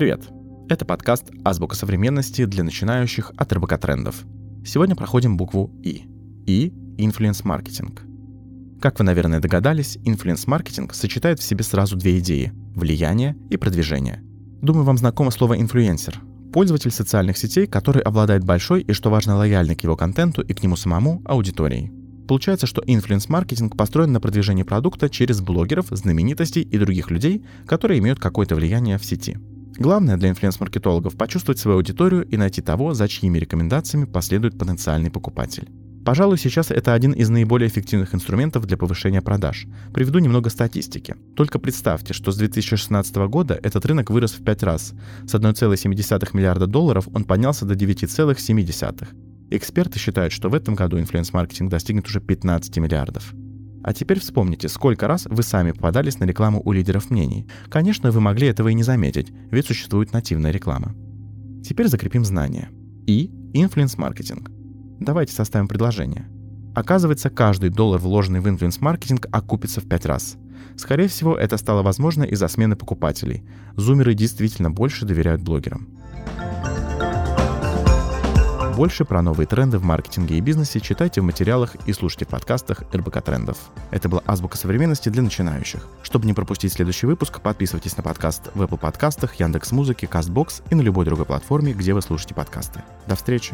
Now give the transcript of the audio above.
Это подкаст «Азбука современности» для начинающих от РБК трендов. Сегодня проходим букву И. И – инфлюенс-маркетинг. Как вы, наверное, догадались, инфлюенс-маркетинг сочетает в себе сразу две идеи – влияние и продвижение. Думаю, вам знакомо слово «инфлюенсер», пользователь социальных сетей, который обладает большой и, что важно, лояльной к его контенту и к нему самому аудиторией. Получается, что инфлюенс-маркетинг построен на продвижении продукта через блогеров, знаменитостей и других людей, которые имеют какое-то влияние в сети. Главное для инфлюенс-маркетологов – почувствовать свою аудиторию и найти того, за чьими рекомендациями последует потенциальный покупатель. Пожалуй, сейчас это один из наиболее эффективных инструментов для повышения продаж. Приведу немного статистики. Только представьте, что с 2016 года этот рынок вырос в 5 раз. С 1,7 миллиарда долларов он поднялся до 9,7. Эксперты считают, что в этом году инфлюенс-маркетинг достигнет уже 15 миллиардов. А теперь вспомните, сколько раз вы сами попадались на рекламу у лидеров мнений. Конечно, вы могли этого и не заметить, ведь существует нативная реклама. Теперь закрепим знания. И инфлюенс-маркетинг. Давайте составим предложение. Оказывается, каждый доллар, вложенный в инфлюенс-маркетинг, окупится в 5 раз. Скорее всего, это стало возможно из-за смены покупателей. Зумеры действительно больше доверяют блогерам. Больше про новые тренды в маркетинге и бизнесе читайте в материалах и слушайте в подкастах РБК Трендов. Это была Азбука современности для начинающих. Чтобы не пропустить следующий выпуск, подписывайтесь на подкаст в Apple подкастах, Яндекс.Музыке, Castbox и на любой другой платформе, где вы слушаете подкасты. До встречи!